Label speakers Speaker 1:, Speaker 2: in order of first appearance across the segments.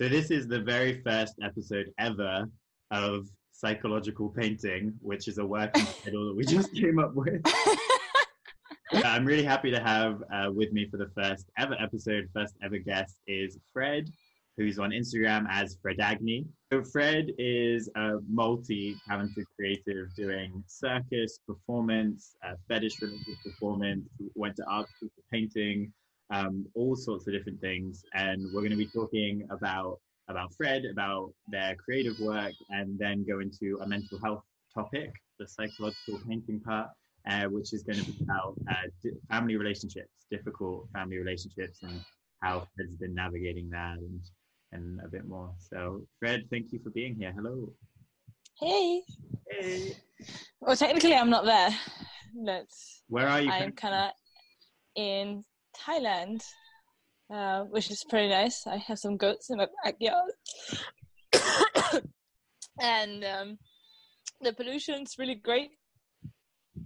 Speaker 1: So this is the very first episode ever of psychological painting, which is a working title that we just came up with. I'm really happy to have uh, with me for the first ever episode, first ever guest is Fred, who's on Instagram as Fredagni. So Fred is a multi-talented creative doing circus, performance, uh, fetish-related performance, went to art school for painting, um, all sorts of different things. And we're going to be talking about about Fred, about their creative work, and then go into a mental health topic, the psychological painting part, uh, which is going to be about uh, di- family relationships, difficult family relationships, and how Fred's been navigating that, and and a bit more. So, Fred, thank you for being here. Hello.
Speaker 2: Hey.
Speaker 1: Hey.
Speaker 2: Well, technically, I'm not there.
Speaker 1: Where are you?
Speaker 2: I'm kind of in Thailand, uh, which is pretty nice. I have some goats in my backyard, and um, the pollution's really great.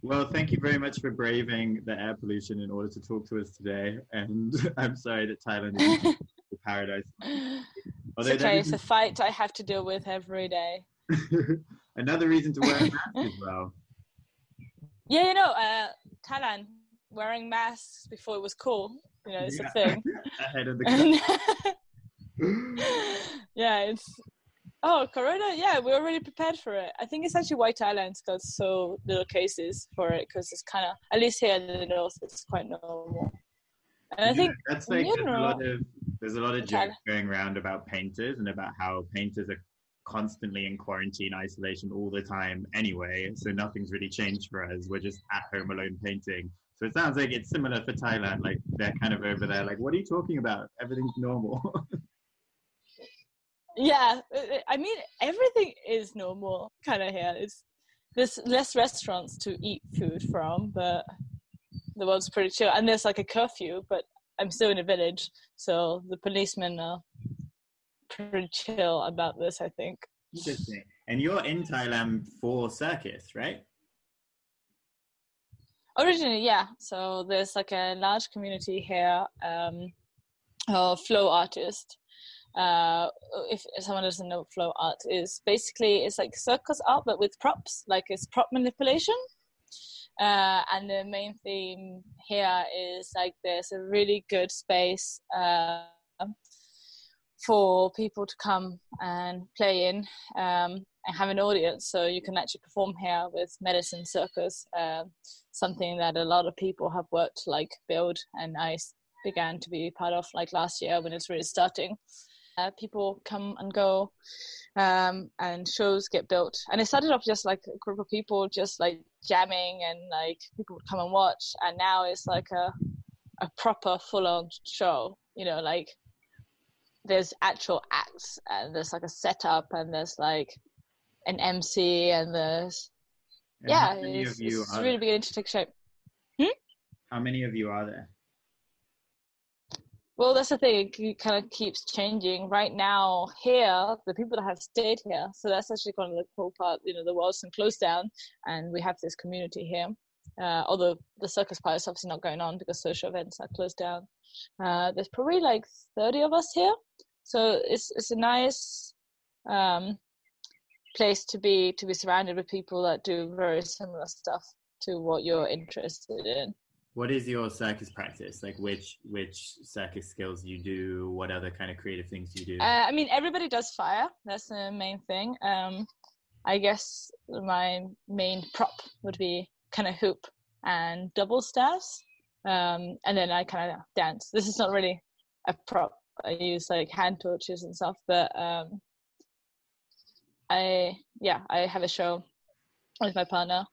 Speaker 1: Well, thank you very much for braving the air pollution in order to talk to us today. And I'm sorry that Thailand is the paradise.
Speaker 2: It's
Speaker 1: Although
Speaker 2: okay.
Speaker 1: that
Speaker 2: It's a fight I have to deal with every day.
Speaker 1: another reason to wear a mask as well.
Speaker 2: Yeah, you know, uh, Thailand wearing masks before it was cool. You know, it's
Speaker 1: Yeah.
Speaker 2: a thing.
Speaker 1: Ahead of the
Speaker 2: yeah, it's oh Corona. Yeah, we're already prepared for it. I think it's actually why Thailand's got so little cases for it because it's kind of at least here in the north, it's quite normal. And I
Speaker 1: Yeah,
Speaker 2: think
Speaker 1: that's like there's a lot of there's a lot of jokes going around about painters and about how painters are constantly in quarantine isolation all the time anyway so nothing's really changed for us we're just at home alone painting so it sounds like it's similar for thailand like they're kind of over there like what are you talking about everything's normal
Speaker 2: yeah, I- I mean everything is normal kind of here. It's there's less restaurants to eat food from, but the world's pretty chill. And there's like a curfew, but I'm still in a village, so the policemen are pretty chill about this. I think.
Speaker 1: interesting and you're in thailand for circus right
Speaker 2: Originally, yeah. So there's like a large community here um, of flow artists. Uh, if someone doesn't know what flow art is, basically it's like circus art but with props, like it's prop manipulation. Uh, and the main theme here is like there's a really good space uh, for people to come and play in um, and have an audience. So you can actually perform here with medicine circus. Um, something that a lot of people have worked like build and I began to be part of like last year when it's really starting. Uh, people come and go um, and shows get built and it started off just like a group of people just like jamming and like people would come and watch and now it's like a a proper full on show you know like there's actual acts and there's like a setup and there's like an MC and there's
Speaker 1: And
Speaker 2: yeah, it's,
Speaker 1: you
Speaker 2: it's really
Speaker 1: there?
Speaker 2: beginning to take shape.
Speaker 1: how many of you are there
Speaker 2: Well, that's the thing. It kind of keeps changing. Right now, here, the people that have stayed here, so that's actually kind of the cool part. You know, the world's been closed down, and we have this community here. Uh, although the circus part is obviously not going on because social events are closed down. Uh, there's probably like 30 of us here, so it's it's a nice um, place to be to be surrounded with people that do very similar stuff to what you're interested in.
Speaker 1: what is your circus practice like which which circus skills you do what other kind of creative things you do
Speaker 2: Uh, I mean, everybody does fire. That's the main thing. Um, I guess my main prop would be kind of hoop and double staffs, um, and then I kind of dance. This is not really a prop. I use like hand torches and stuff, but um, I yeah, I have a show with my partner,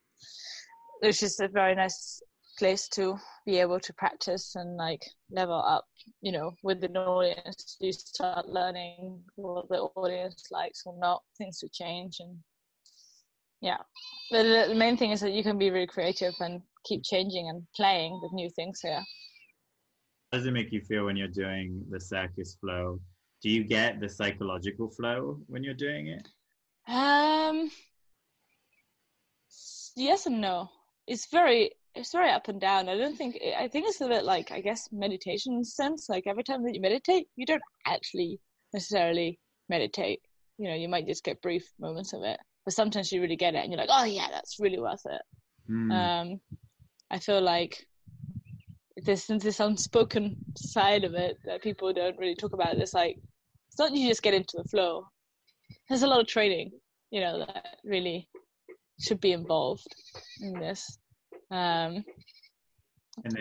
Speaker 2: which is a very nice place to be able to practice and like level up you know with an audience you start learning what the audience likes or not things will change and yeah but the, main thing is that you can be really creative and keep changing and playing with new things here
Speaker 1: How does it make you feel when you're doing the circus flow? Do you get the psychological flow when you're doing it?
Speaker 2: um yes and no it's very it's very up and down i don't think i think it's a bit like i guess meditation sense like every time that you meditate you don't actually necessarily meditate. You know, you might just get brief moments of it, but sometimes you really get it, and you're like, oh yeah, that's really worth it.
Speaker 1: Mm.
Speaker 2: Um, I feel like there's this unspoken side of it that people don't really talk about. It's like it's not you just get into the flow. There's a lot of training, you know, that really should be involved in this. Um,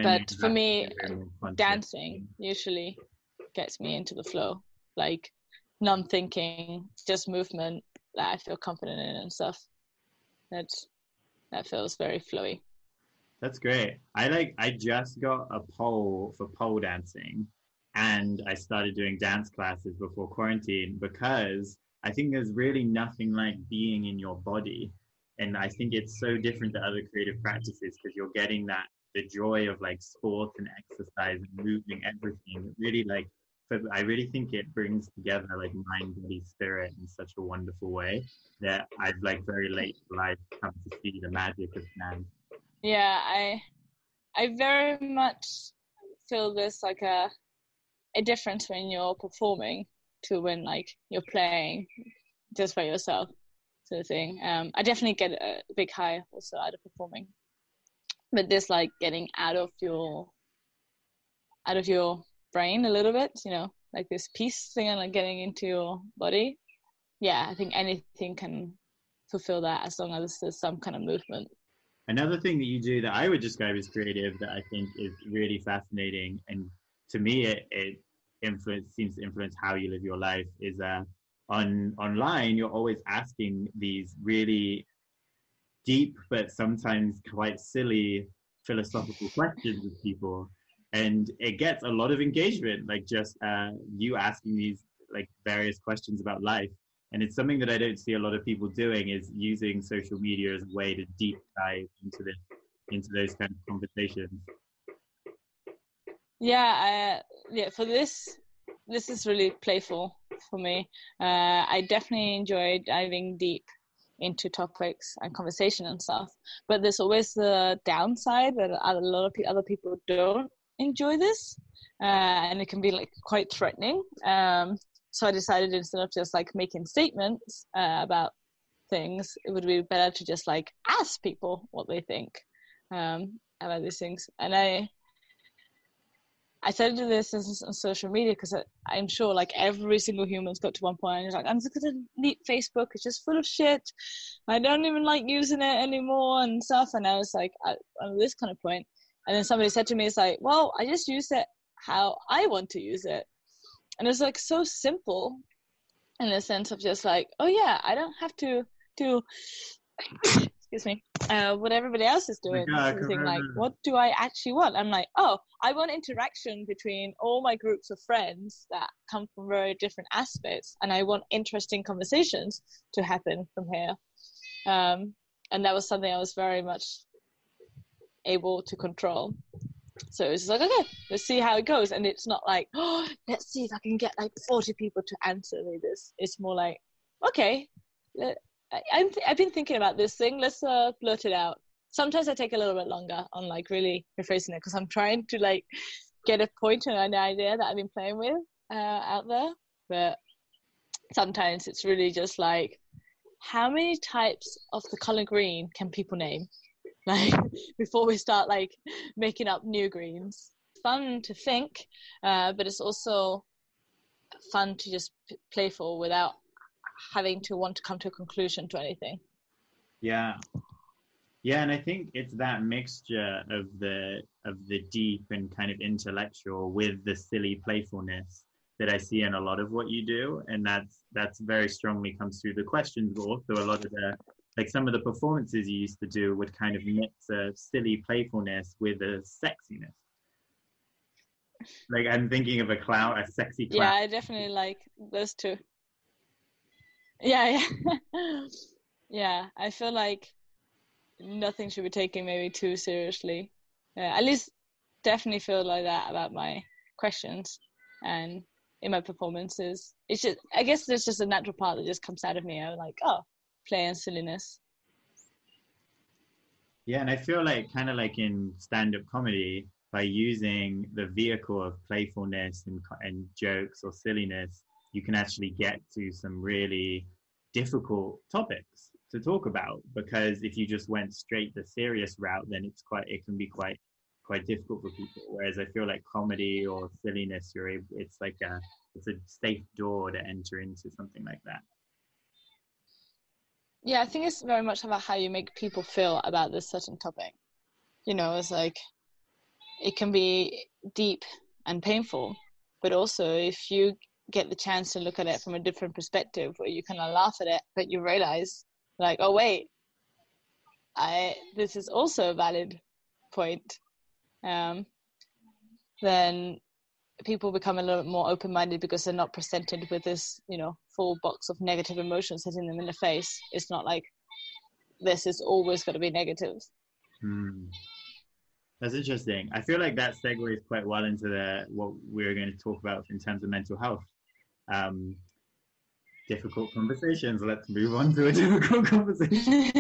Speaker 2: but for me, dancing usually gets me into the flow, like non-thinking, just movement that I feel confident in and stuff. That that feels very flowy.
Speaker 1: That's great. I like. I just got a pole for pole dancing, and I started doing dance classes before quarantine because I think there's really nothing like being in your body, and I think it's so different to other creative practices because you're getting that the joy of like sport and exercise and moving everything. It Really like. But I really think it brings together like mind, body, spirit in such a wonderful way that I've like very late in life come to see the magic of dance
Speaker 2: yeah i i very much feel this like a a difference when you're performing to when like you're playing just by yourself sort of thing. Um i definitely get a big high also out of performing. But this like getting out of your out of your brain a little bit you know like this peace thing and like getting into your body. Yeah i think anything can fulfill that as long as there's some kind of movement.
Speaker 1: Another thing that you do that I would describe as creative that I think is really fascinating, and to me it, it influence seems to influence how you live your life is uh, on online you're always asking these really deep but sometimes quite silly philosophical questions of people and it gets a lot of engagement like just uh, you asking these like various questions about life and it's something that I don't see a lot of people doing is using social media as a way to deep dive into this into those kind of conversations.
Speaker 2: Yeah, yeah. For this, this is really playful for me. Uh, I definitely enjoy diving deep into topics and conversation and stuff. But there's always the downside that a lot of other people don't enjoy this, uh, and it can be like quite threatening. Um, so I decided instead of just like making statements uh, about things, it would be better to just like ask people what they think um, about these things. And I I started to do this on social media because I'm sure like every single human's got to one point and it's like, I'm just gonna delete Facebook. It's just full of shit. I don't even like using it anymore and stuff. And I was like, am this kind of point. And then somebody said to me, it's like, well, I just use it how I want to use it. And it's like so simple in the sense of just like oh yeah i don't have to do excuse me uh, what everybody else is doing. Something like what do i actually want? I'm like oh i want interaction between all my groups of friends that come from very different aspects and i want interesting conversations to happen from here. Um, and that was something i was very much able to control so it's like, okay, let's see how it goes. And it's not like, oh, let's see if I can get like 40 people to answer me this. It's more like, okay, I'm th- I've been thinking about this thing. Let's uh, blurt it out. Sometimes I take a little bit longer on like really rephrasing it because I'm trying to like get a point and an idea that I've been playing with uh, out there. But sometimes it's really just like, how many types of the color green can people name? like before we start like making up new greens. Fun to think uh, but it's also fun to just p- playful without having to want to come to a conclusion to anything.
Speaker 1: Yeah. Yeah and i think it's that mixture of the of the deep and kind of intellectual with the silly playfulness that i see in a lot of what you do and that's that's very strongly comes through the questions but also. A lot of the like some of the performances you used to do would kind of mix a silly playfulness with a sexiness. Like I'm thinking of a clown, a sexy clown.
Speaker 2: Yeah, I definitely like those two. Yeah, yeah, yeah. I feel like nothing should be taken maybe too seriously. Yeah, at least, definitely feel like that about my questions and in my performances. It's just, I guess, there's just a natural part that just comes out of me. I'm like, oh, play and silliness.
Speaker 1: Yeah, and I feel like kind of like in stand-up comedy, by using the vehicle of playfulness and, and jokes or silliness, you can actually get to some really difficult topics to talk about because if you just went straight the serious route then it's quite it can be quite quite difficult for people whereas i feel like comedy or silliness you're able it's like a it's a safe door to enter into something like that
Speaker 2: yeah i think it's very much about how you make people feel about this certain topic. You know it's like it can be deep and painful but also if you get the chance to look at it from a different perspective where you kind of laugh at it but you realize like oh wait i this is also a valid point um, then people become a little bit more open-minded because they're not presented with this you know full box of negative emotions hitting them in the face it's not like this is always going to be negative
Speaker 1: hmm. that's interesting i feel like that segues quite well into the what we're going to talk about in terms of mental health um, difficult conversations. Let's move on to a difficult conversation.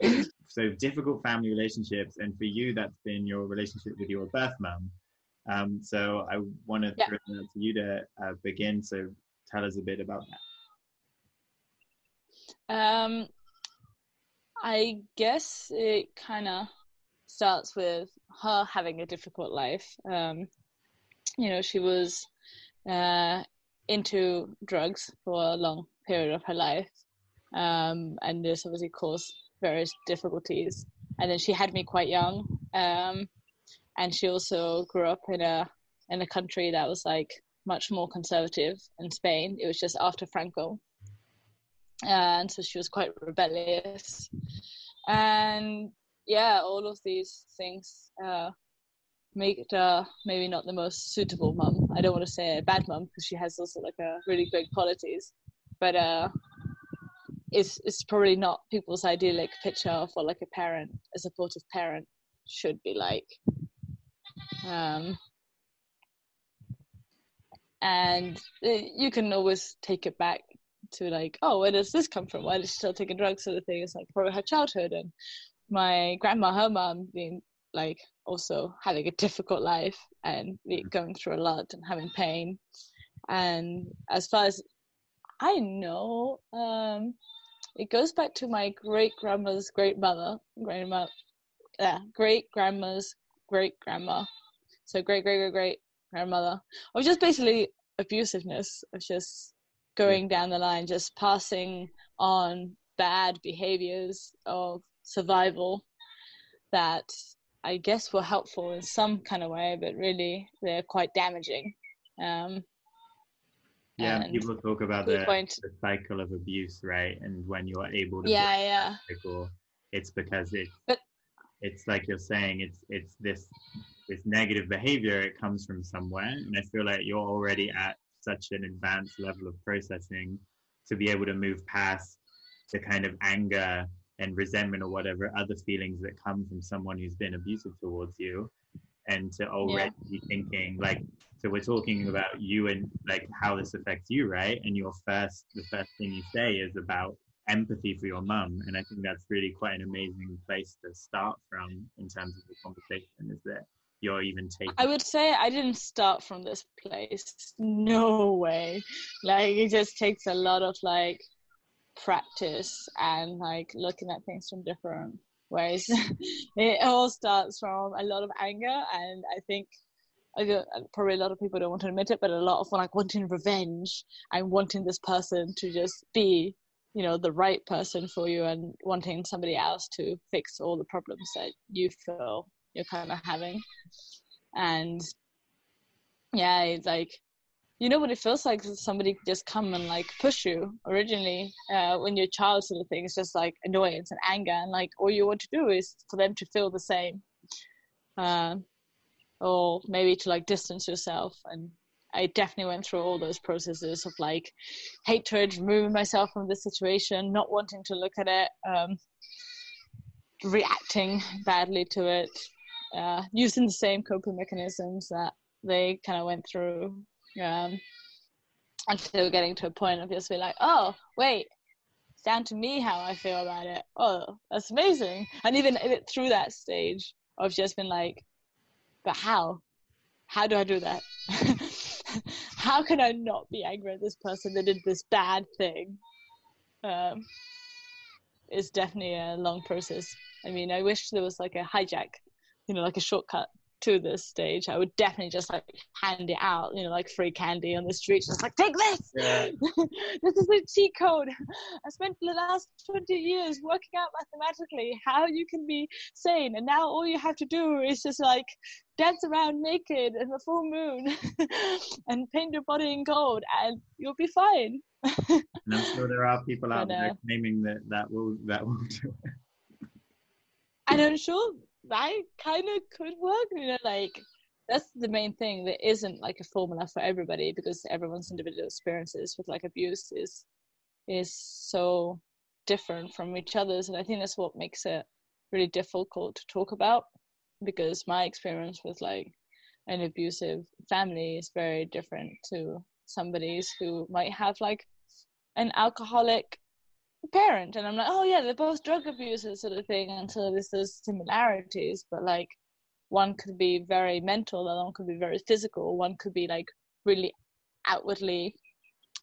Speaker 1: so, difficult family relationships, and for you, that's been your relationship with your birth mum. Um, so, I want to yeah. throw it to you to uh, begin. So, tell us a bit about
Speaker 2: that. Um, I guess it kind of starts with her having a difficult life. Um, you know, she was uh, into drugs for a long period of her life. Um, and this obviously caused various difficulties. And then she had me quite young. Um, and she also grew up in a in a country that was like much more conservative in Spain. It was just after Franco. And so she was quite rebellious. And yeah, all of these things uh, make her maybe not the most suitable mum. I don't want to say a bad mum because she has also like a really great qualities, but uh, it's it's probably not people's idyllic picture of what like a parent, a supportive parent, should be like. Um, and uh, you can always take it back to like, oh, where does this come from? Why does she still taking drugs? Sort of thing. It's like probably her childhood and my grandma, her mom being like also having a difficult life and mm-hmm. going through a lot and having pain. And as far as I know, um, it goes back to my great grandma's great mother, grandma, yeah, great grandma's great grandma. So great great great great grandmother. Of just basically abusiveness of just going down the line, just passing on bad behaviors of survival that I guess were helpful in some kind of way, but really they're quite damaging. Um,
Speaker 1: yeah, people talk about the, the, cycle of abuse, right? And when you are able to
Speaker 2: yeah, yeah,
Speaker 1: cycle, it's because it,
Speaker 2: but,
Speaker 1: it's like you're saying, it's it's this this negative behavior. It comes from somewhere, and I feel like you're already at such an advanced level of processing to be able to move past the kind of anger and resentment or whatever other feelings that come from someone who's been abusive towards you and to already yeah. be thinking like so we're talking about you and like how this affects you right and your first the first thing you say is about empathy for your mum and i think that's really quite an amazing place to start from in terms of the conversation is that you're even taking
Speaker 2: i would say i didn't start from this place no way like it just takes a lot of like practice and like looking at things from different ways. it all starts from a lot of anger, and I think uh, probably a lot of people don't want to admit it, but a lot of like wanting revenge and wanting this person to just be, you know, the right person for you, and wanting somebody else to fix all the problems that you feel you're kind of having. And yeah, it's like you know what it feels like somebody just come and like push you originally uh, when you're a child sort of thing it's just like annoyance and anger and like all you want to do is for them to feel the same uh, or maybe to like distance yourself and i definitely went through all those processes of like hatred removing myself from the situation not wanting to look at it um, reacting badly to it uh, using the same coping mechanisms that they kind of went through um, until getting to a point of just being like, oh, wait, it's down to me how I feel about it. Oh, that's amazing. And even through that stage of just been like, but how? How do I do that? how can I not be angry at this person that did this bad thing? Um, it's definitely a long process. I mean, I wish there was like a hijack, you know, like a shortcut to this stage. I would definitely just like hand it out, you know, like free candy on the street. Just like, take this!
Speaker 1: Yeah.
Speaker 2: this is the cheat code. I spent the last 20 years working out mathematically how you can be sane. And now all you have to do is just like dance around naked in the full moon and paint your body in gold and you'll be fine.
Speaker 1: and I'm sure there are people out
Speaker 2: But, uh,
Speaker 1: there claiming that that will that will do it.
Speaker 2: and I'm sure that kind of could work. You know, like that's the main thing. There isn't like a formula for everybody because everyone's individual experiences with like abuse is is so different from each other's, and I think that's what makes it really difficult to talk about because my experience with like an abusive family is very different to somebody's who might have like an alcoholic parent and i'm like oh yeah they're both drug abusers sort of thing and so there's those similarities but like one could be very mental the other one could be very physical one could be like really outwardly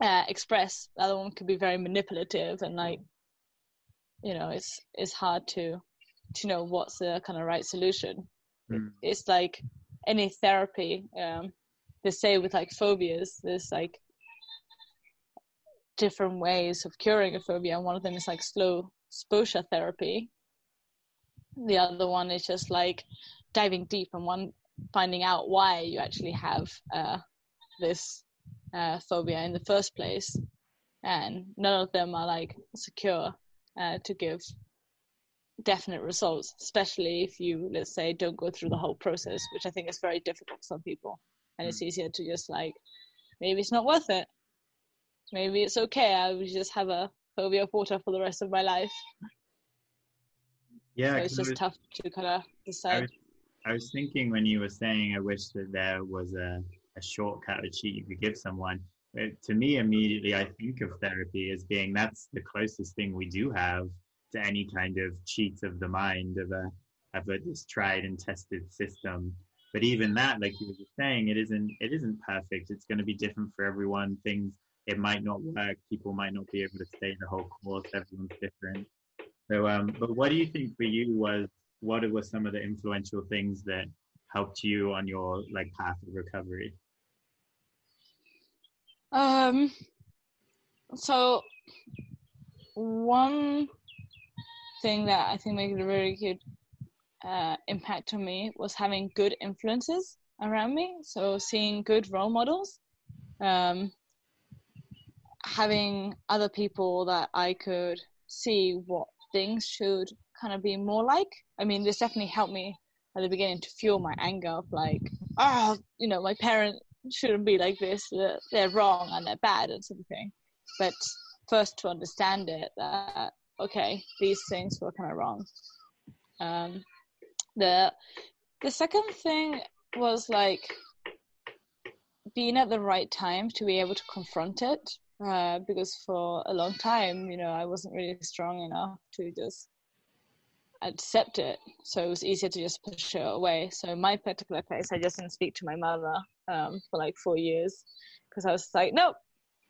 Speaker 2: uh, expressed the other one could be very manipulative and like you know it's it's hard to to know what's the kind of right solution
Speaker 1: Mm.
Speaker 2: it's like any therapy um they say with like phobias there's like different ways of curing a phobia and one of them is like slow exposure therapy. The other one is just like diving deep and one finding out why you actually have uh, this uh, phobia in the first place. And none of them are like secure uh, to give definite results especially if you let's say don't go through the whole process which i think is very difficult for some people. And it's easier to just like maybe it's not worth it maybe it's okay i would just have a phobia of water for the rest of my life
Speaker 1: Yeah,
Speaker 2: so it's
Speaker 1: I
Speaker 2: just
Speaker 1: was-
Speaker 2: tough to kind of
Speaker 1: I
Speaker 2: decide
Speaker 1: was, I was thinking when you were saying, I wish that there was a, a shortcut, a cheat you could give someone. But to me, immediately, I think of therapy as being that's the closest thing we do have to any kind of cheat of the mind of a of a this tried and tested system. But even that, like you were just saying, it isn't it isn't perfect. It's going to be different for everyone. Things it might not work. People might not be able to stay the whole course. Everyone's different. So, um, but what do you think for you was what were some of the influential things that helped you on your like path of recovery?
Speaker 2: Um, so one thing that I think made a really good uh, impact on me was having good influences around me. So seeing good role models, um, having other people that I could see what things should kind of be more like. I mean, this definitely helped me at the beginning to fuel my anger of like, oh, you know, my parents shouldn't be like this. They're, wrong and they're bad and sort of thing. But first to understand it that okay, these things were kind of wrong. Um, the the second thing was like being at the right time to be able to confront it. Uh, because for a long time, you know, I wasn't really strong enough to just accept it. So it was easier to just push it away. So in my particular case, I just didn't speak to my mother um, for like four years because I was like, nope,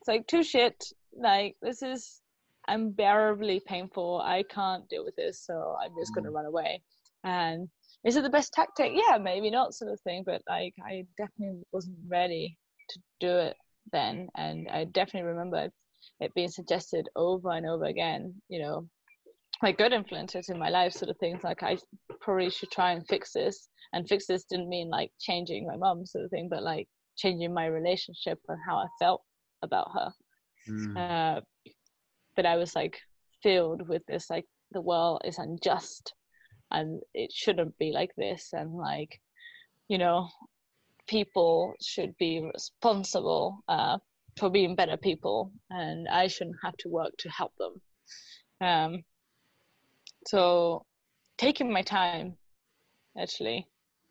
Speaker 2: it's like too shit. Like this is unbearably painful. I can't deal with this, so I'm just gonna run away. And is it the best tactic? Yeah, maybe not, sort of thing. But like, I definitely wasn't ready to do it then, and I definitely remember it being suggested over and over again. You know, like good influences in my life, sort of things. Like I probably should try and fix this. And fix this didn't mean like changing my mom sort of thing, but like changing my relationship and how I felt about her.
Speaker 1: Mm.
Speaker 2: Uh, but I was like filled with this like the world is unjust and it shouldn't be like this and like you know people should be responsible uh, for being better people and I shouldn't have to work to help them. Um, so taking my time actually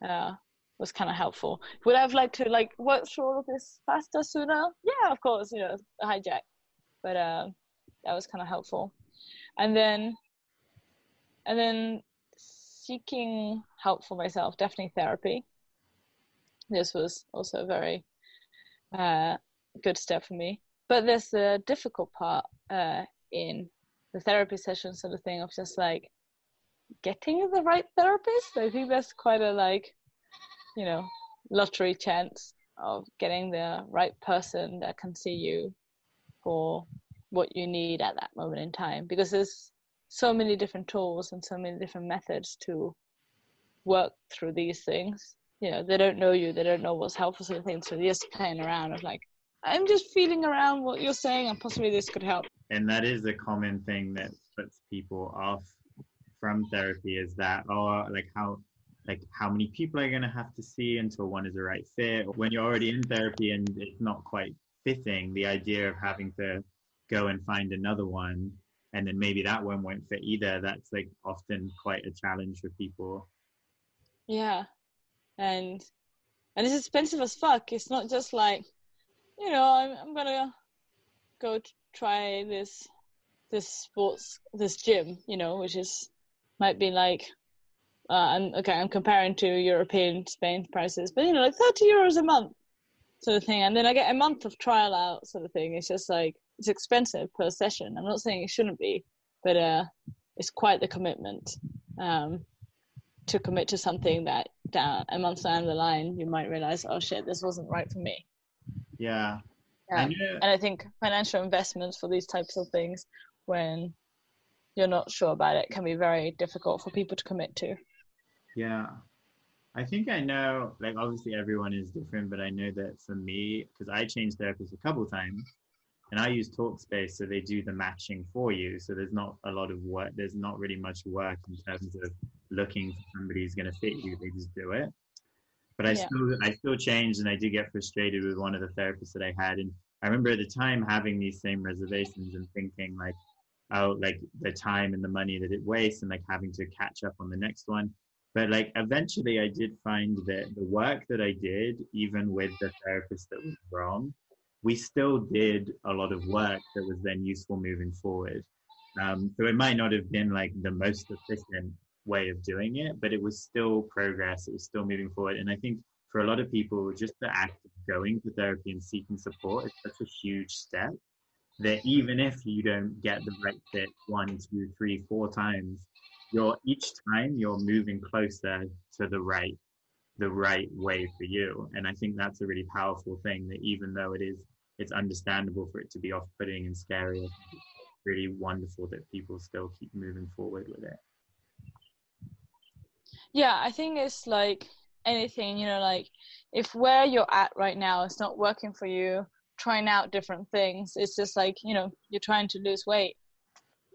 Speaker 2: uh, was kind of helpful. Would I have liked to like work through all of this faster sooner? Yeah, of course, you know, hijack. But uh, that was kind of helpful. And then, and then seeking help for myself, definitely therapy. This was also a very uh, good step for me. But there's the difficult part uh, in the therapy session sort of thing of just like getting the right therapist. I think that's quite a like, you know, lottery chance of getting the right person that can see you for what you need at that moment in time because there's so many different tools and so many different methods to work through these things you know they don't know you they don't know what's helpful sort of thing so they're just playing around of like i'm just feeling around what you're saying and possibly this could help.
Speaker 1: And that is a common thing that puts people off from therapy is that oh like how like how many people are you going to have to see until one is a right fit. When you're already in therapy and it's not quite fitting the idea of having to go and find another one and then maybe that one won't fit either that's like often quite a challenge for people.
Speaker 2: Yeah and and it's expensive as fuck it's not just like you know i'm, I'm gonna go try this this sports this gym you know which is might be like uh, I'm okay. I'm comparing to European Spain prices, but you know, like thirty euros a month, sort of thing. And then I get a month of trial out, sort of thing. It's just like it's expensive per session. I'm not saying it shouldn't be, but uh, it's quite the commitment um, to commit to something that down a month down the line you might realize, oh shit, this wasn't right for me.
Speaker 1: Yeah.
Speaker 2: yeah. And, uh, and I think financial investments for these types of things, when you're not sure about it, can be very difficult for people to commit to.
Speaker 1: Yeah. I think I know, like, obviously everyone is different, but I know that for me, because I changed therapists a couple times and I use Talkspace, so they do the matching for you. So there's not a lot of work, there's not really much work in terms of looking for somebody who's going to fit you, they just do it. But I yeah. still, I still changed and I do get frustrated with one of the therapists that I had. And I remember at the time having these same reservations and thinking, like, oh, like the time and the money that it wastes and like having to catch up on the next one but like eventually i did find that the work that i did even with the therapist that was wrong we still did a lot of work that was then useful moving forward. Um, so it might not have been like the most efficient way of doing it but it was still progress it was still moving forward. And i think for a lot of people just the act of going to therapy and seeking support is such a huge step that even if you don't get the right fit one two three four times you're each time you're moving closer to the right the right way for you. And i think that's a really powerful thing that even though it is it's understandable for it to be off-putting and scary. Really wonderful that people still keep moving forward with it.
Speaker 2: Yeah i think it's like anything you know like if where you're at right now is not working for you trying out different things it's just like you know you're trying to lose weight.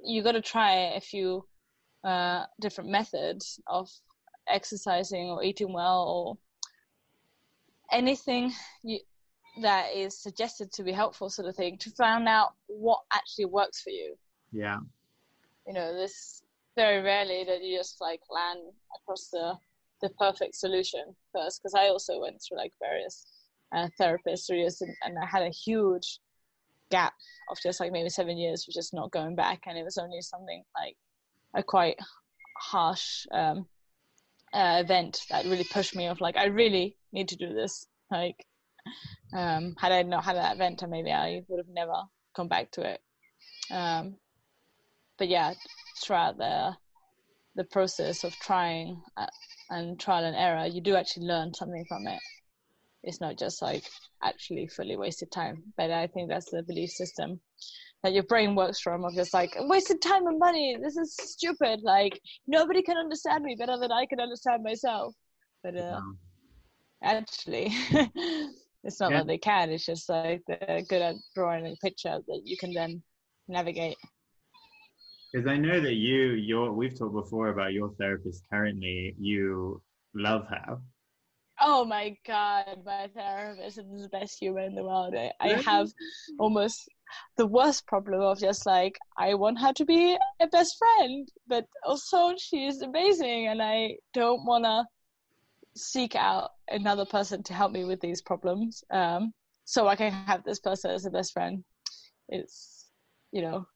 Speaker 2: You got to try a few uh, different methods of exercising or eating well or anything you, that is suggested to be helpful sort of thing to find out what actually works for you
Speaker 1: yeah
Speaker 2: you know this very rarely that you just like land across the the perfect solution first because i also went through like various uh, therapists through years and, and i had a huge gap of just like maybe seven years of just not going back and it was only something like a quite harsh um, uh, event that really pushed me off. Like, I really need to do this. Like, um, had I not had that event, maybe I would have never come back to it. Um, but yeah, throughout the the process of trying uh, and trial and error, you do actually learn something from it. It's not just like actually fully wasted time. But I think that's the belief system that your brain works from of just like wasted time and money this is stupid like nobody can understand me better than i can understand myself but uh, actually it's not yeah. that they can it's just like they're good at drawing a picture that you can then navigate
Speaker 1: because i know that you your we've talked before about your therapist currently you love her
Speaker 2: Oh my god, my therapist is the best human in the world. I, I have almost the worst problem of just like I want her to be a best friend, but also she's amazing, and I don't want to seek out another person to help me with these problems. Um, so I can have this person as a best friend. It's you know,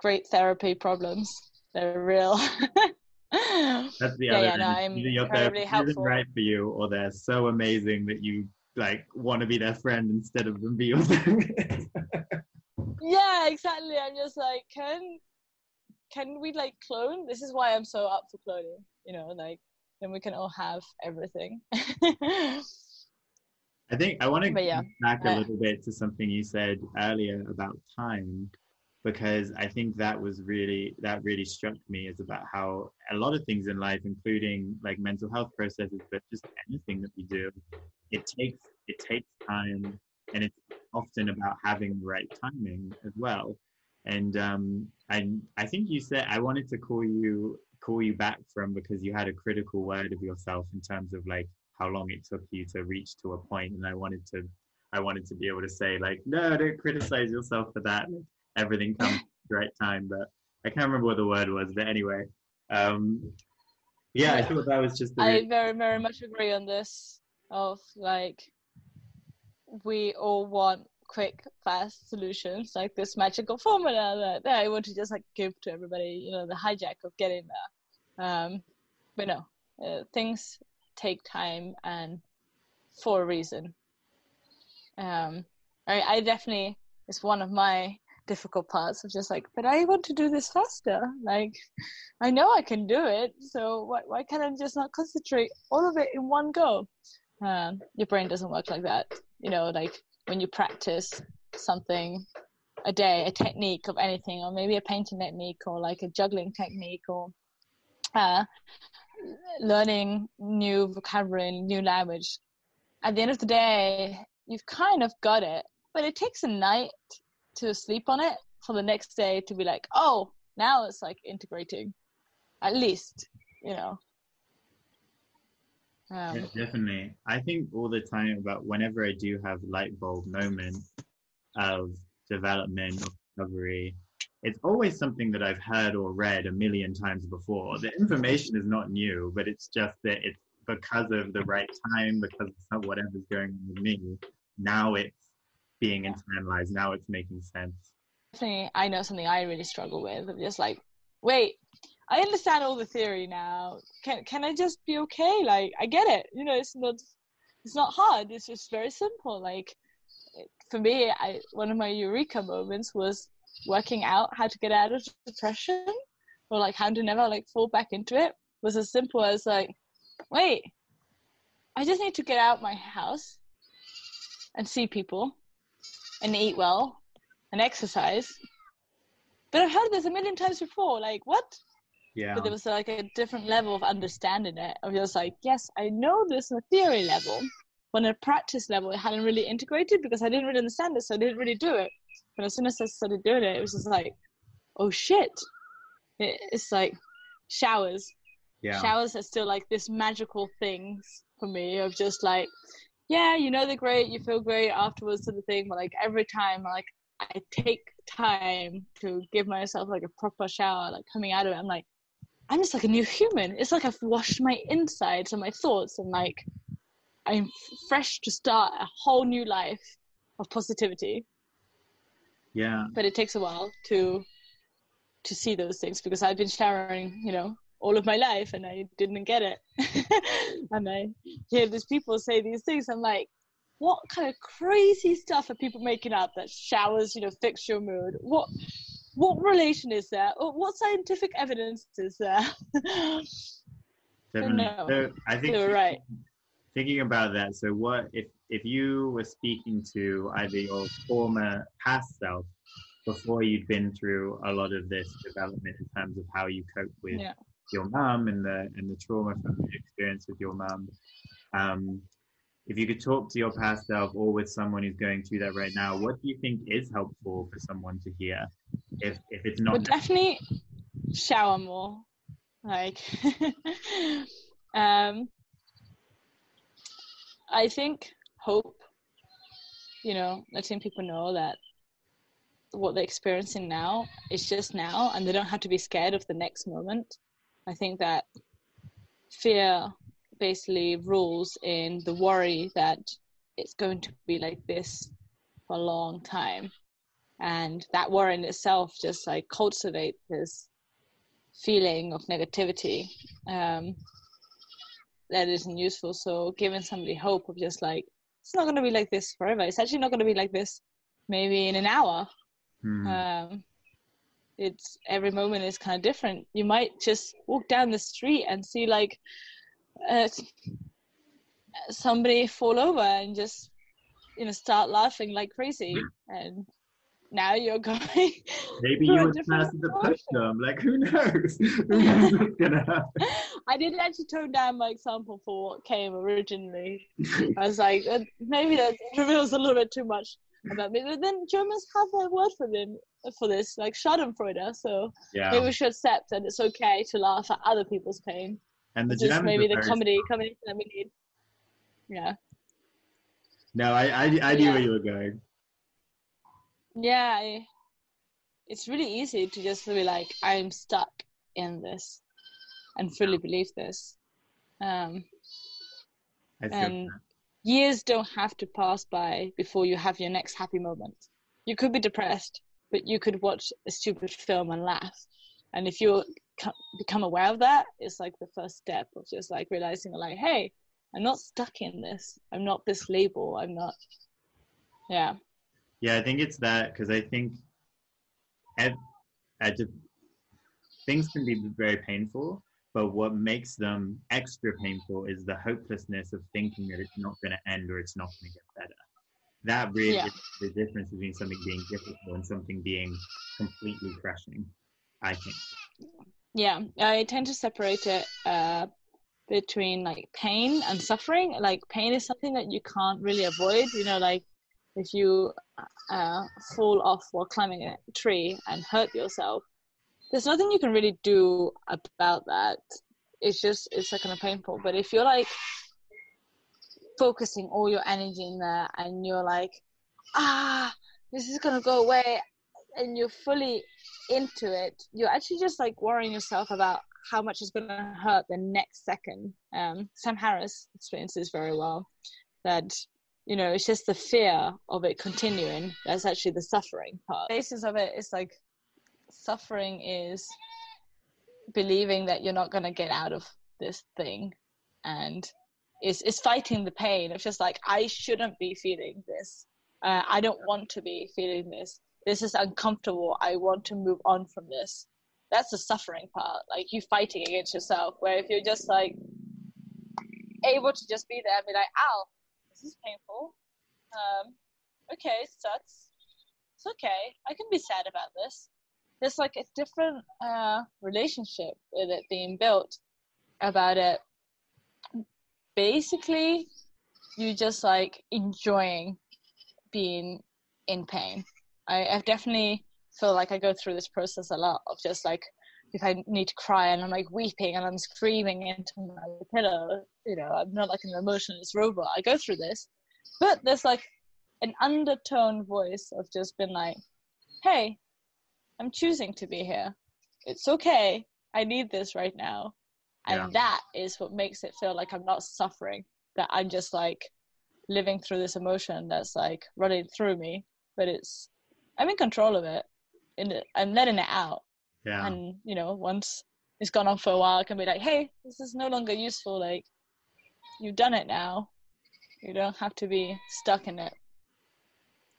Speaker 2: great therapy problems. They're real.
Speaker 1: That's the yeah, other. Yeah, no, I'm Either your therapy isn't right for you, or they're so amazing that you like want to be their friend instead of them be your therapist.
Speaker 2: yeah, exactly. I'm just like, can can we like clone? This is why I'm so up for cloning. You know, like then we can all have everything.
Speaker 1: I think I want to
Speaker 2: But yeah,
Speaker 1: go back a little bit to something you said earlier about time, because I think that was really that really struck me is about how a lot of things in life, including like mental health processes, but just anything that we do, it takes it takes time, and it's often about having the right timing as well. And um, I I think you said I wanted to call you call you back from because you had a critical word of yourself in terms of like how long it took you to reach to a point and i wanted to i wanted to be able to say like no don't criticize yourself for that like, everything comes at the right time but i can't remember what the word was but anyway um yeah i thought that was just
Speaker 2: I very very much agree on this. Of like, we all want quick, fast solutions, like this magical formula that, I want to just like give to everybody. You know, the hijack of getting there. Um, but no, uh, things take time and for a reason. Um, I, I definitely it's one of my difficult parts of just like, but I want to do this faster. Like, I know I can do it, so why why can't I just not concentrate all of it in one go? Um, your brain doesn't work like that. You know, like when you practice something a day, a technique of anything, or maybe a painting technique, or like a juggling technique, or uh, learning new vocabulary, new language. At the end of the day, you've kind of got it, but it takes a night to sleep on it for the next day to be like, oh, now it's like integrating. At least, you know. Um,
Speaker 1: Yeah, definitely. I think all the time about whenever I do have light bulb moment of development or recovery, it's always something that I've heard or read a million times before. The information is not new, but it's just that it's because of the right time, because of whatever's going on with me. Now it's being internalized. Now it's making sense.
Speaker 2: definitely I know something I really struggle with. I'm just like, wait, I understand all the theory now. Can can I just be okay? Like I get it. You know, it's not it's not hard. It's just very simple. Like for me, I one of my eureka moments was working out how to get out of depression or like how to never like fall back into it was as simple as like, wait, I just need to get out my house and see people and eat well and exercise. But I've heard this a million times before. Like, what?
Speaker 1: Yeah.
Speaker 2: But there was like a different level of understanding it. Of was like, yes, I know this on a theory level, but on a practice level, it hadn't really integrated because I didn't really understand it, so I didn't really do it. But as soon as I started doing it, it was just like, oh shit! It's like showers.
Speaker 1: Yeah.
Speaker 2: Showers are still like this magical things for me of just like, yeah, you know they're great, you feel great afterwards to the thing, but like every time like I take time to give myself like a proper shower, like coming out of it, I'm like, I'm just like a new human. It's like I've washed my insides and my thoughts, and like I'm fresh to start a whole new life of positivity.
Speaker 1: Yeah.
Speaker 2: But it takes a while to to see those things because I've been showering, you know, all of my life and I didn't get it. and I hear these people say these things. I'm like, what kind of crazy stuff are people making up that showers, you know, fix your mood? What what relation is there? What scientific evidence is there? No.
Speaker 1: So I think
Speaker 2: You're right.
Speaker 1: thinking about that so what if if you were speaking to either your former past self before you'd been through a lot of this development in terms of how you cope with
Speaker 2: Yeah.
Speaker 1: your mum and the and the trauma from the experience with your mum um if you could talk to your past self or with someone who's going through that right now what do you think is helpful for someone to hear if if it's not
Speaker 2: But definitely shower more. Like, um, I think hope, you know, letting people know that what they're experiencing now is just now and they don't have to be scared of the next moment. I think that fear basically rules in the worry that it's going to be like this for a long time and that worry in itself just like cultivates this feeling of negativity um, that isn't useful so giving somebody hope of just like it's not going to be like this forever. It's actually not going to be like this maybe in an hour.
Speaker 1: Hmm.
Speaker 2: Um, it's every moment is kind of different. You might just walk down the street and see like uh, somebody fall over and just you know start laughing like crazy, and now you're going.
Speaker 1: Maybe you would pass the them. Like who knows? what's gonna happen?
Speaker 2: I didn't actually tone down my example for what came originally. I was like, uh, maybe that reveals a little bit too much about me. But then Germans have a word for them for this, like Schadenfreude. So
Speaker 1: Yeah.
Speaker 2: maybe we should accept that it's okay to laugh at other people's pain.
Speaker 1: And the
Speaker 2: just maybe the comedy
Speaker 1: smart.
Speaker 2: combination that we need. Yeah.
Speaker 1: No, I I, I knew
Speaker 2: Yeah.
Speaker 1: where you were going.
Speaker 2: Yeah. I, it's really easy to just be like, I'm stuck in this and fully believe this. Um, and years don't have to pass by before you have your next happy moment. You could be depressed, but you could watch a stupid film and laugh. And if you co- become aware of that, it's like the first step of just like realizing, like, hey, I'm not stuck in this. I'm not this label. I'm not. Yeah.
Speaker 1: Yeah, I think it's that because I think uh, de- things can be very painful, but what makes them extra painful is the hopelessness of thinking that it's not going to end or it's not going to get better. That really
Speaker 2: Yeah.
Speaker 1: is the difference between something being difficult and something being completely crushing. I think.
Speaker 2: Yeah. I tend to separate it uh, between like pain and suffering. Like pain is something that you can't really avoid. You know, like if you uh, fall off while climbing a tree and hurt yourself, there's nothing you can really do about that. It's just it's like kind of painful. But if you're like focusing all your energy in there and you're like, ah, this is gonna go away, and you're fully into it, you're actually just like worrying yourself about how much is gonna hurt the next second. Um, Sam Harris explains this very well. That you know, it's just the fear of it continuing. That's actually the suffering part. The basis of it is like suffering is believing that you're not going to get out of this thing and is is fighting the pain of just like I shouldn't be feeling this. Uh, I don't want to be feeling this. This is uncomfortable. I want to move on from this. That's the suffering part, like you fighting against yourself. Where if you're just like able to just be there and be like, "Ow, this is painful. Um, okay, it sucks. It's okay. I can be sad about this." There's like a different uh, relationship with it being built about it basically you just like enjoying being in pain. I, I definitely feel like I go through this process a lot of just like if I need to cry and I'm like weeping and I'm screaming into my pillow, you know, I'm not like an emotionless robot. I go through this. But there's like an undertone voice of just been like, hey, I'm choosing to be here. It's okay. I need this right now. And
Speaker 1: Yeah.
Speaker 2: that is what makes it feel like I'm not suffering, that I'm just like living through this emotion that's like running through me, but it's, I'm in control of it. And I'm letting it out.
Speaker 1: Yeah.
Speaker 2: And, you know, once it's gone on for a while, I can be like, hey, this is no longer useful. Like, you've done it now. You don't have to be stuck in it.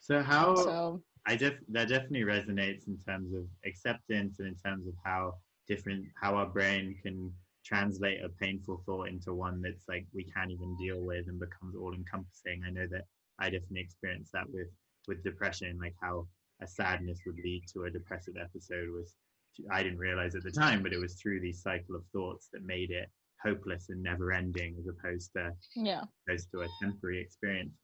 Speaker 1: So how
Speaker 2: So,
Speaker 1: I def that definitely resonates in terms of acceptance and in terms of how different how our brain can translate a painful thought into one that's like we can't even deal with and becomes all encompassing. I know that I definitely experienced that with with depression, like how a sadness would lead to a depressive episode was I didn't realize at the time, but it was through these cycle of thoughts that made it hopeless and never ending as opposed to
Speaker 2: yeah.
Speaker 1: opposed to a temporary experience.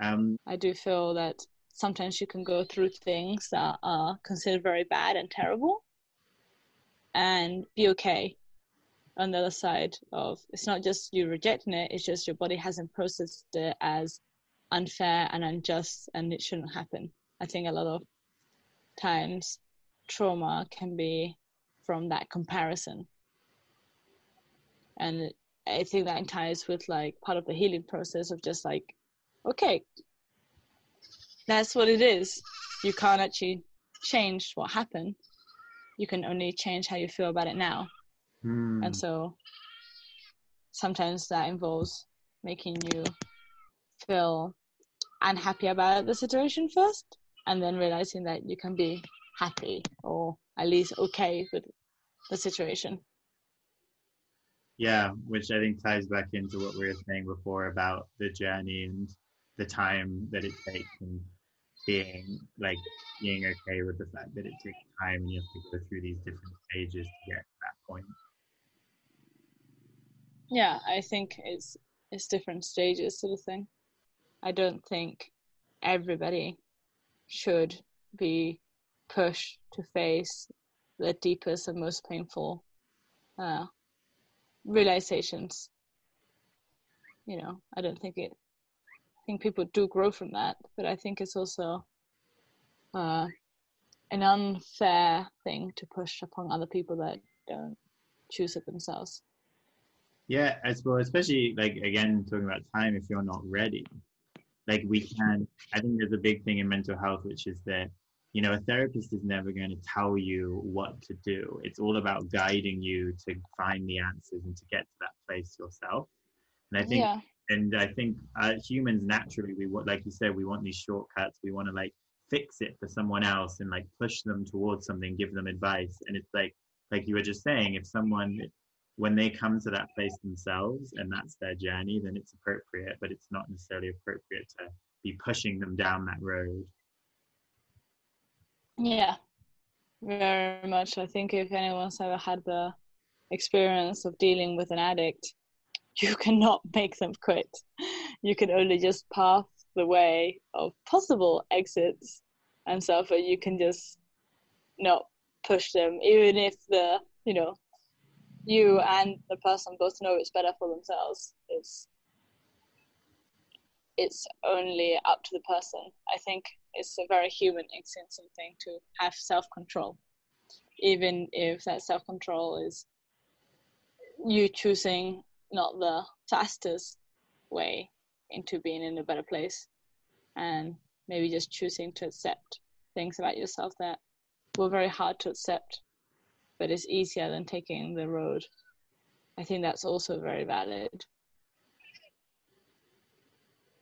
Speaker 1: Um,
Speaker 2: I do feel that sometimes you can go through things that are considered very bad and terrible and be okay on the other side of it's not just you rejecting it, it's just your body hasn't processed it as unfair and unjust and it shouldn't happen. I think a lot of times trauma can be from that comparison. And I think that ties with like part of the healing process of just like, okay, that's what it is. You can't actually change what happened. You can only change how you feel about it now.
Speaker 1: hmm.
Speaker 2: And so sometimes that involves making you feel unhappy about the situation first and then realizing that you can be happy or at least okay with the situation.
Speaker 1: Yeah which i think ties back into what we were saying before about the journey and the time that it takes and being like being okay with the fact that it takes time and you have to go through these different stages to get to that point.
Speaker 2: Yeah i think it's it's different stages sort of thing. I don't think everybody should be pushed to face the deepest and most painful uh, realizations. You know, I don't think it. I think people do grow from that, but I think it's also uh, an unfair thing to push upon other people that don't choose it themselves.
Speaker 1: Yeah, I suppose, especially like again talking about time. If you're not ready, like we can. I think there's a big thing in mental health, which is that you know, a therapist is never going to tell you what to do. It's all about guiding you to find the answers and to get to that place yourself. And I think, yeah. and I think uh, humans naturally, we want, like you said, we want these shortcuts. We want to like fix it for someone else and like push them towards something, give them advice. And it's like, like you were just saying, if someone, when they come to that place themselves and that's their journey, then it's appropriate, but it's not necessarily appropriate to be pushing them down that road.
Speaker 2: Yeah, very much. I think if anyone's ever had the experience of dealing with an addict, you cannot make them quit. You can only just path the way of possible exits and but you can just not push them, even if the you know you and the person both know it's better for themselves. It's it's only up to the person. I think it's a very human instinctive thing to have self control, even if that self control is you choosing not the fastest way into being in a better place and maybe just choosing to accept things about yourself that were very hard to accept but it's easier than taking the road i think that's also very valid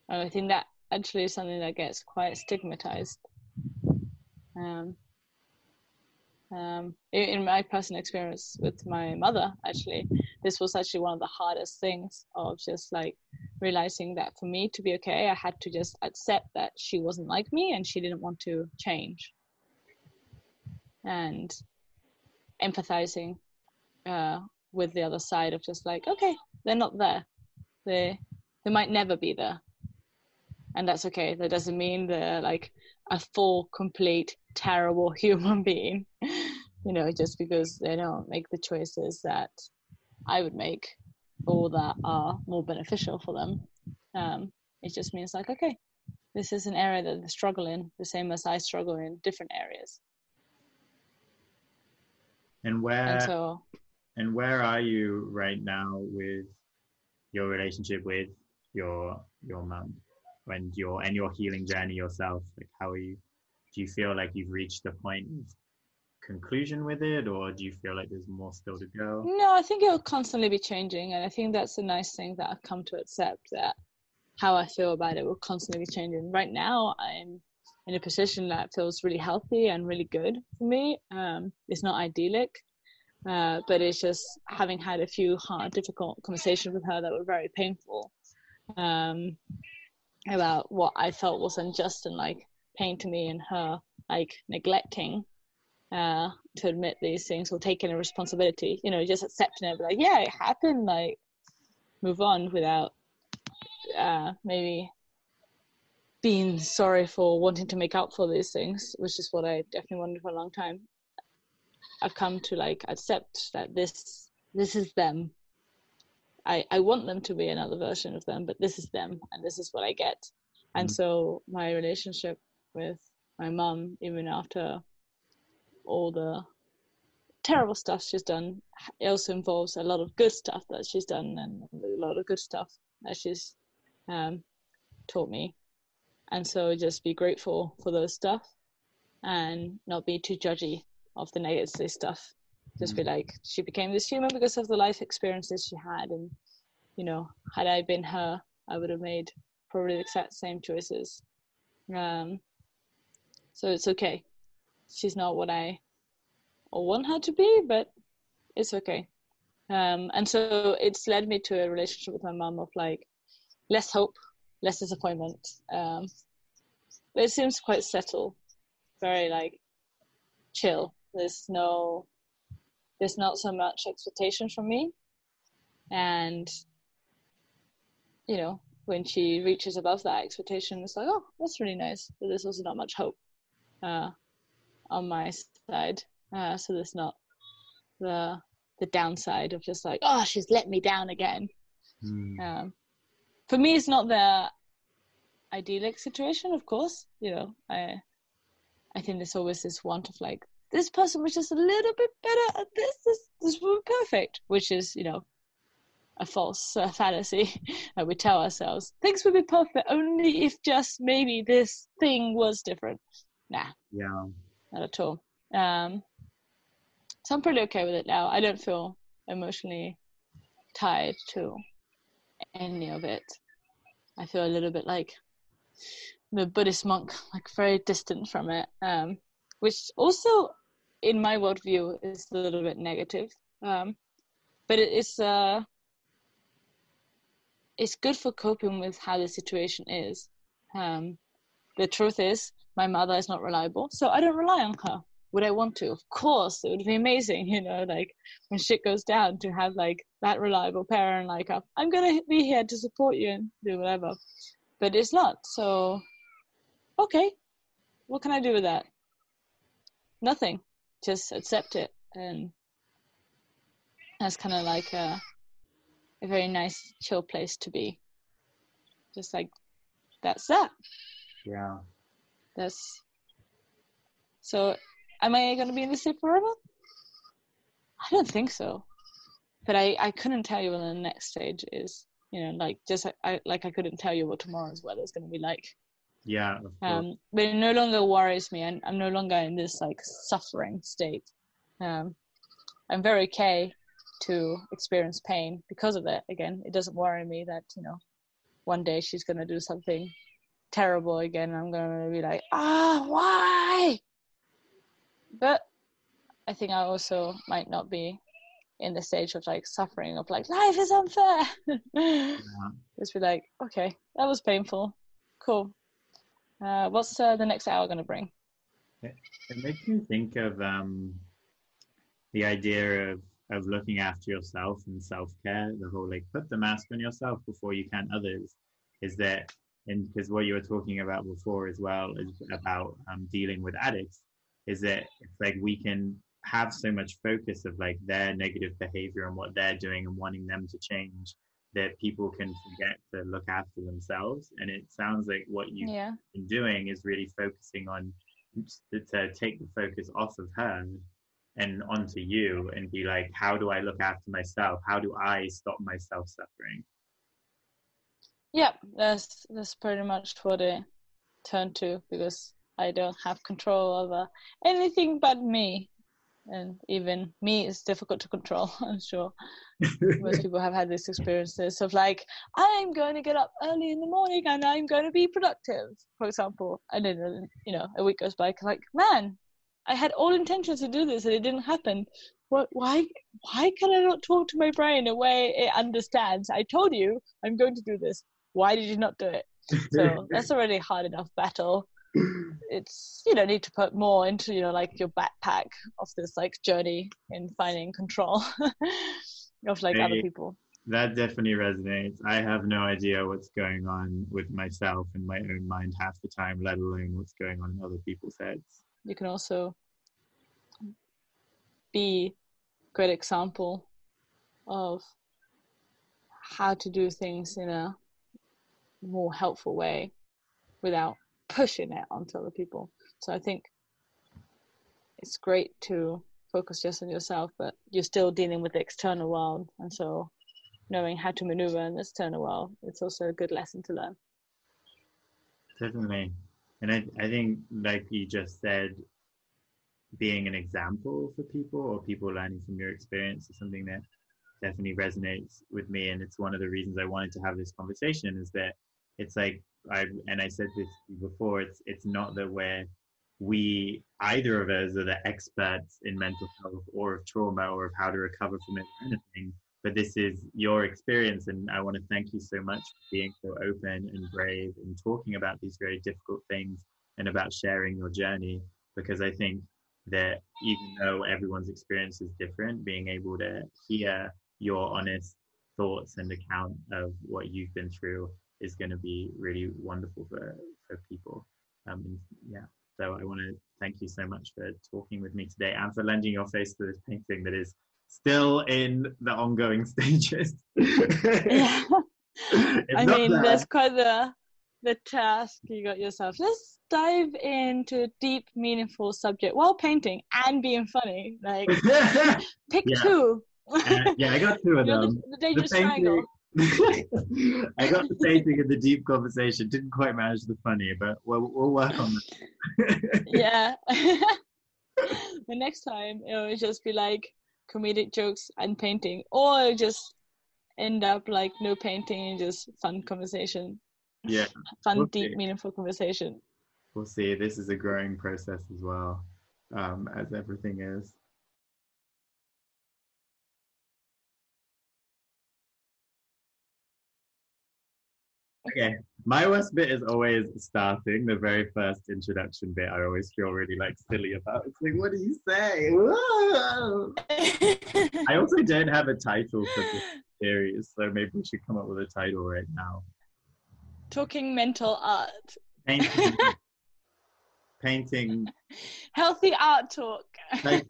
Speaker 2: and I think that actually is something that gets quite stigmatized. Um, um, in my personal experience with my mother, actually, this was actually one of the hardest things of just like realizing that for me to be okay, I had to just accept that she wasn't like me and she didn't want to change. And empathizing uh, with the other side of just like, okay, they're not there. They they might never be there. And that's okay. That doesn't mean they're like a full complete terrible human being you know just because they don't make the choices that i would make or that are more beneficial for them. Um, it just means like okay this is an area that they struggle in the same as i struggle in different areas
Speaker 1: and where and, where are you right now with your relationship with your your mom and your and your healing journey yourself like how are you do you feel like you've reached the point of conclusion with it or do you feel like there's more still to go?
Speaker 2: No i think it'll constantly be changing and i think that's a nice thing that i've come to accept that how i feel about it will constantly be changing. Right now i'm in a position that feels really healthy and really good for me. Um, it's not idyllic uh, but it's just having had a few hard difficult conversations with her that were very painful um, about what I felt was unjust and like pain to me and her like neglecting uh, to admit these things or taking a responsibility, you know, just accepting it, like, yeah, it happened, like, move on without uh, maybe being sorry for wanting to make up for these things, which is what I definitely wanted for a long time. I've come to like accept that this this is them I, I want them to be another version of them, but this is them and this is what I get. Mm-hmm. And so my relationship with my mom, even after all the terrible stuff she's done, it also involves a lot of good stuff that she's done and a lot of good stuff that she's um, taught me. And so just be grateful for those stuff and not be too judgy of the negative stuff just be mm. like she became this human because of the life experiences she had and you know had i been her i would have made probably the exact same choices Um, so it's okay. She's not what I want her to be, but it's okay. Um, and so it's led me to a relationship with my mom of like less hope, less disappointment. Um, but it seems quite settled, very like chill. There's no, there's not so much expectation from me, and you know when she reaches above that expectation, it's like, oh, that's really nice. But there's also not much hope uh, on my side, uh, so there's not the the downside of just like, oh, she's let me down again. Mm. Um, for me, it's not the idyllic situation, of course. You know, I I think there's always this want of like this person was just a little bit better at this. This this would be perfect, which is you know a false uh, fallacy that we tell ourselves. Things would be perfect only if just maybe this thing was different. Nah.
Speaker 1: Yeah.
Speaker 2: Not at all. Um, so I'm pretty okay with it now. I don't feel emotionally tied to any of it. I feel a little bit like the Buddhist monk, like very distant from it, um, which also, in my worldview, is a little bit negative. Um, but it is uh, it's good for coping with how the situation is. Um, the truth is, my mother is not reliable, so I don't rely on her would I want to? Of course, it would be amazing, you know, like when shit goes down to have like that reliable parent, like I'm gonna be here to support you and do whatever. But it's not. So, okay, what can I do with that? Nothing. Just accept it, and that's kind of like a a very nice, chill place to be. Just like that's that.
Speaker 1: Yeah.
Speaker 2: That's so am I going to be in the state forever? I don't think so. But I, I couldn't tell you when the next stage is. You know, like just I like I couldn't tell you what tomorrow's weather is going to be like.
Speaker 1: Yeah.
Speaker 2: Um, but it no longer worries me, and I'm no longer in this like suffering state. Um, I'm very okay to experience pain because of it. Again, it doesn't worry me that you know one day she's going to do something terrible again. I'm going to be like, ah, why? But I think I also might not be in the stage of like suffering of like life is unfair. yeah. Just be like, okay, that was painful. Cool. Uh, what's uh, the next hour going to bring?
Speaker 1: It, it, makes me think of um, the idea of of looking after yourself and self care. The whole like put the mask on yourself before you can others. Is that and because what you were talking about before as well is about um, dealing with addicts is that it's like we can have so much focus of like their negative behavior and what they're doing and wanting them to change that people can forget to look after themselves. And it sounds like what you've yeah. been doing is really focusing on to take the focus off of her and onto you and be like how do i look after myself? How do i stop myself suffering?
Speaker 2: Yeah that's that's pretty much what I turned to because I don't have control over anything but me. And even me is difficult to control, I'm sure. Most people have had these experiences of like, I'm going to get up early in the morning and I'm going to be productive, for example. And then, you know, a week goes by, like, man, I had all intentions to do this and it didn't happen. What, why, why can I not talk to my brain a way it understands? I told you I'm going to do this. Why did you not do it? So that's already hard enough battle it's you know need to put more into you know like your backpack of this like journey in finding control of like hey, other people.
Speaker 1: that definitely resonates. I have no idea what's going on with myself in my own mind half the time let alone what's going on in other people's heads.
Speaker 2: You can also be a great example of how to do things in a more helpful way without pushing it onto other people. So I think it's great to focus just on yourself, but you're still dealing with the external world. And so knowing how to maneuver in this external world, it's also a good lesson to learn.
Speaker 1: Definitely. And I, I think, like you just said, being an example for people or people learning from your experience is something that definitely resonates with me. And it's one of the reasons I wanted to have this conversation is that it's like I and I said this before. It's it's not that we're we either of us are the experts in mental health or of trauma or of how to recover from it or anything. But this is your experience, and I want to thank you so much for being so open and brave and talking about these very difficult things and about sharing your journey. Because I think that even though everyone's experience is different, being able to hear your honest thoughts and account of what you've been through is going to be really wonderful for for people. Um, yeah. So I want to thank you so much for talking with me today and for lending your face to this painting that is still in the ongoing stages.
Speaker 2: yeah. I mean, there. there's quite the the task you got yourself. Let's dive into a deep, meaningful subject while painting and being funny. Like, pick
Speaker 1: yeah.
Speaker 2: two.
Speaker 1: Uh, yeah, I got two of them.
Speaker 2: The, the dangerous
Speaker 1: the painting,
Speaker 2: triangle.
Speaker 1: I got the painting and the deep conversation. Didn't quite manage the funny, but we'll, we'll work on
Speaker 2: that. yeah. the next time it will just be like comedic jokes and painting, or just end up like no painting and just fun conversation.
Speaker 1: Yeah.
Speaker 2: Fun, we'll deep, see. meaningful conversation.
Speaker 1: We'll see. This is a growing process as well, um, as everything is. Okay, my worst bit is always starting the very first introduction bit. I always feel really like silly about. It's like, what do you say? I also don't have a title for this series, so maybe we should come up with a title right now.
Speaker 2: Talking mental art.
Speaker 1: Painting. painting.
Speaker 2: Healthy art talk.
Speaker 1: Like,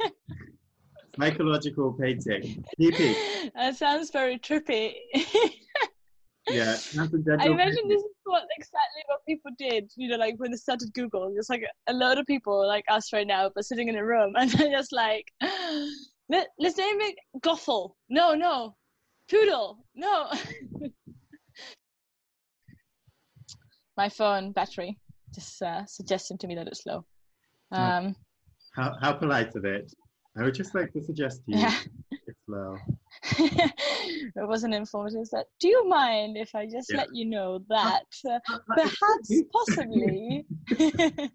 Speaker 1: psychological painting. PP.
Speaker 2: That sounds very trippy
Speaker 1: yeah,
Speaker 2: I imagine this is what exactly what people did. You know, like when they started Google, there's like a, load of people like us right now, but sitting in a room, and they're just like, Let, us name it Gothel. No, no, Poodle. No. My phone battery just uh, suggesting to me that it's low. Um,
Speaker 1: how how polite of it. I would just like to suggest to you yeah. it's low.
Speaker 2: It wasn't informative. That do you mind if I just yeah. let you know uh, uh, that uh, uh perhaps, possibly,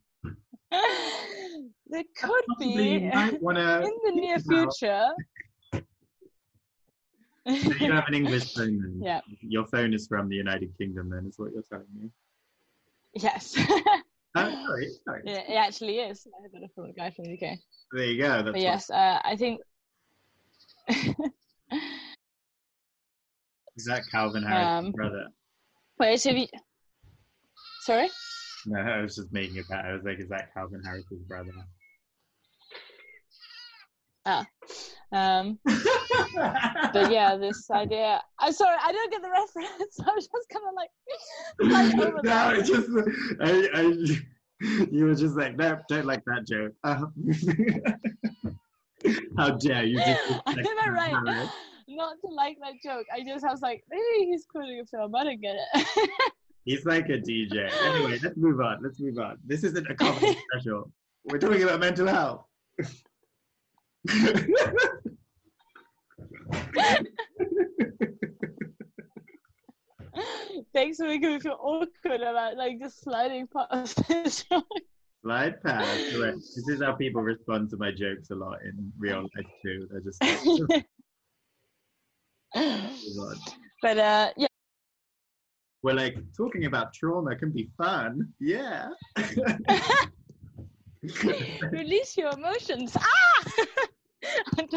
Speaker 2: there could be in the near future.
Speaker 1: so you have an English phone then?
Speaker 2: Yeah.
Speaker 1: Your phone is from the United Kingdom then, is what you're telling me?
Speaker 2: Yes.
Speaker 1: oh, sorry, sorry.
Speaker 2: Yeah, it actually is. I got a guy from the UK.
Speaker 1: There you go. That's
Speaker 2: but yes, uh, I think
Speaker 1: is that Calvin Harris' um, brother?
Speaker 2: Wait, so you... Sorry?
Speaker 1: No, I was just making a that. I was like, is that Calvin Harris's brother?
Speaker 2: Ah. Um, but yeah, this idea. I'm sorry, I don't get the reference. I was just kind of like, like over
Speaker 1: no, it's just, I, I, you were just like, no, don't like that joke. Uh, how dare you? Just
Speaker 2: Am I right? Not to like that joke. I just I was like, maybe he's quoting a film. I didn't get it.
Speaker 1: he's like a DJ. Anyway, let's move on. Let's move on. This isn't a comedy special. We're talking about mental health.
Speaker 2: Thanks for making me feel awkward about like just sliding past this
Speaker 1: Slide past. This is how people respond to my jokes a lot in real life too. They're just like,
Speaker 2: but uh, yeah.
Speaker 1: We're like talking about trauma can be fun. Yeah.
Speaker 2: Release your emotions. Ah.